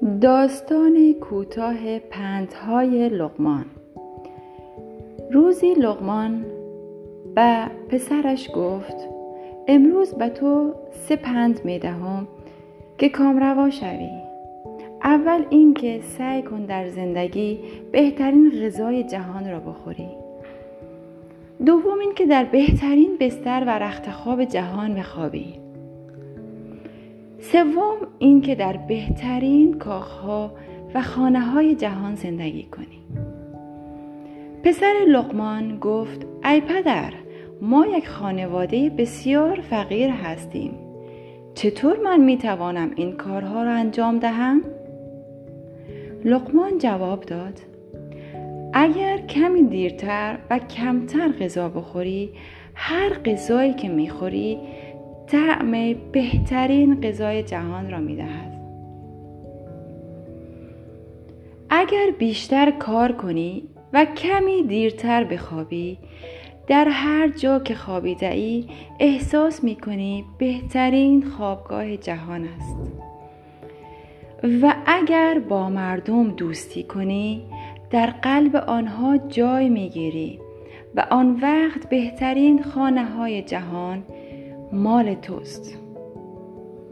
داستان کوتاه پندهای لقمان. روزی لقمان به پسرش گفت امروز به تو سه پند می دهم که کامروا شوی. اول اینکه سعی کن در زندگی بهترین غذای جهان را بخوری. دوم اینکه در بهترین بستر و رخت خواب جهان بخوابی. سوم اینکه در بهترین کاخها و خانه های جهان زندگی کنی پسر لقمان گفت ای پدر ما یک خانواده بسیار فقیر هستیم چطور من می توانم این کارها را انجام دهم؟ لقمان جواب داد اگر کمی دیرتر و کمتر غذا بخوری هر غذایی که می‌خوری طعم بهترین غذای جهان را می دهد. اگر بیشتر کار کنی و کمی دیرتر بخوابی در هر جا که خوابیده ای احساس می کنی بهترین خوابگاه جهان است و اگر با مردم دوستی کنی در قلب آنها جای می گیری و آن وقت بهترین خانه های جهان مال توست.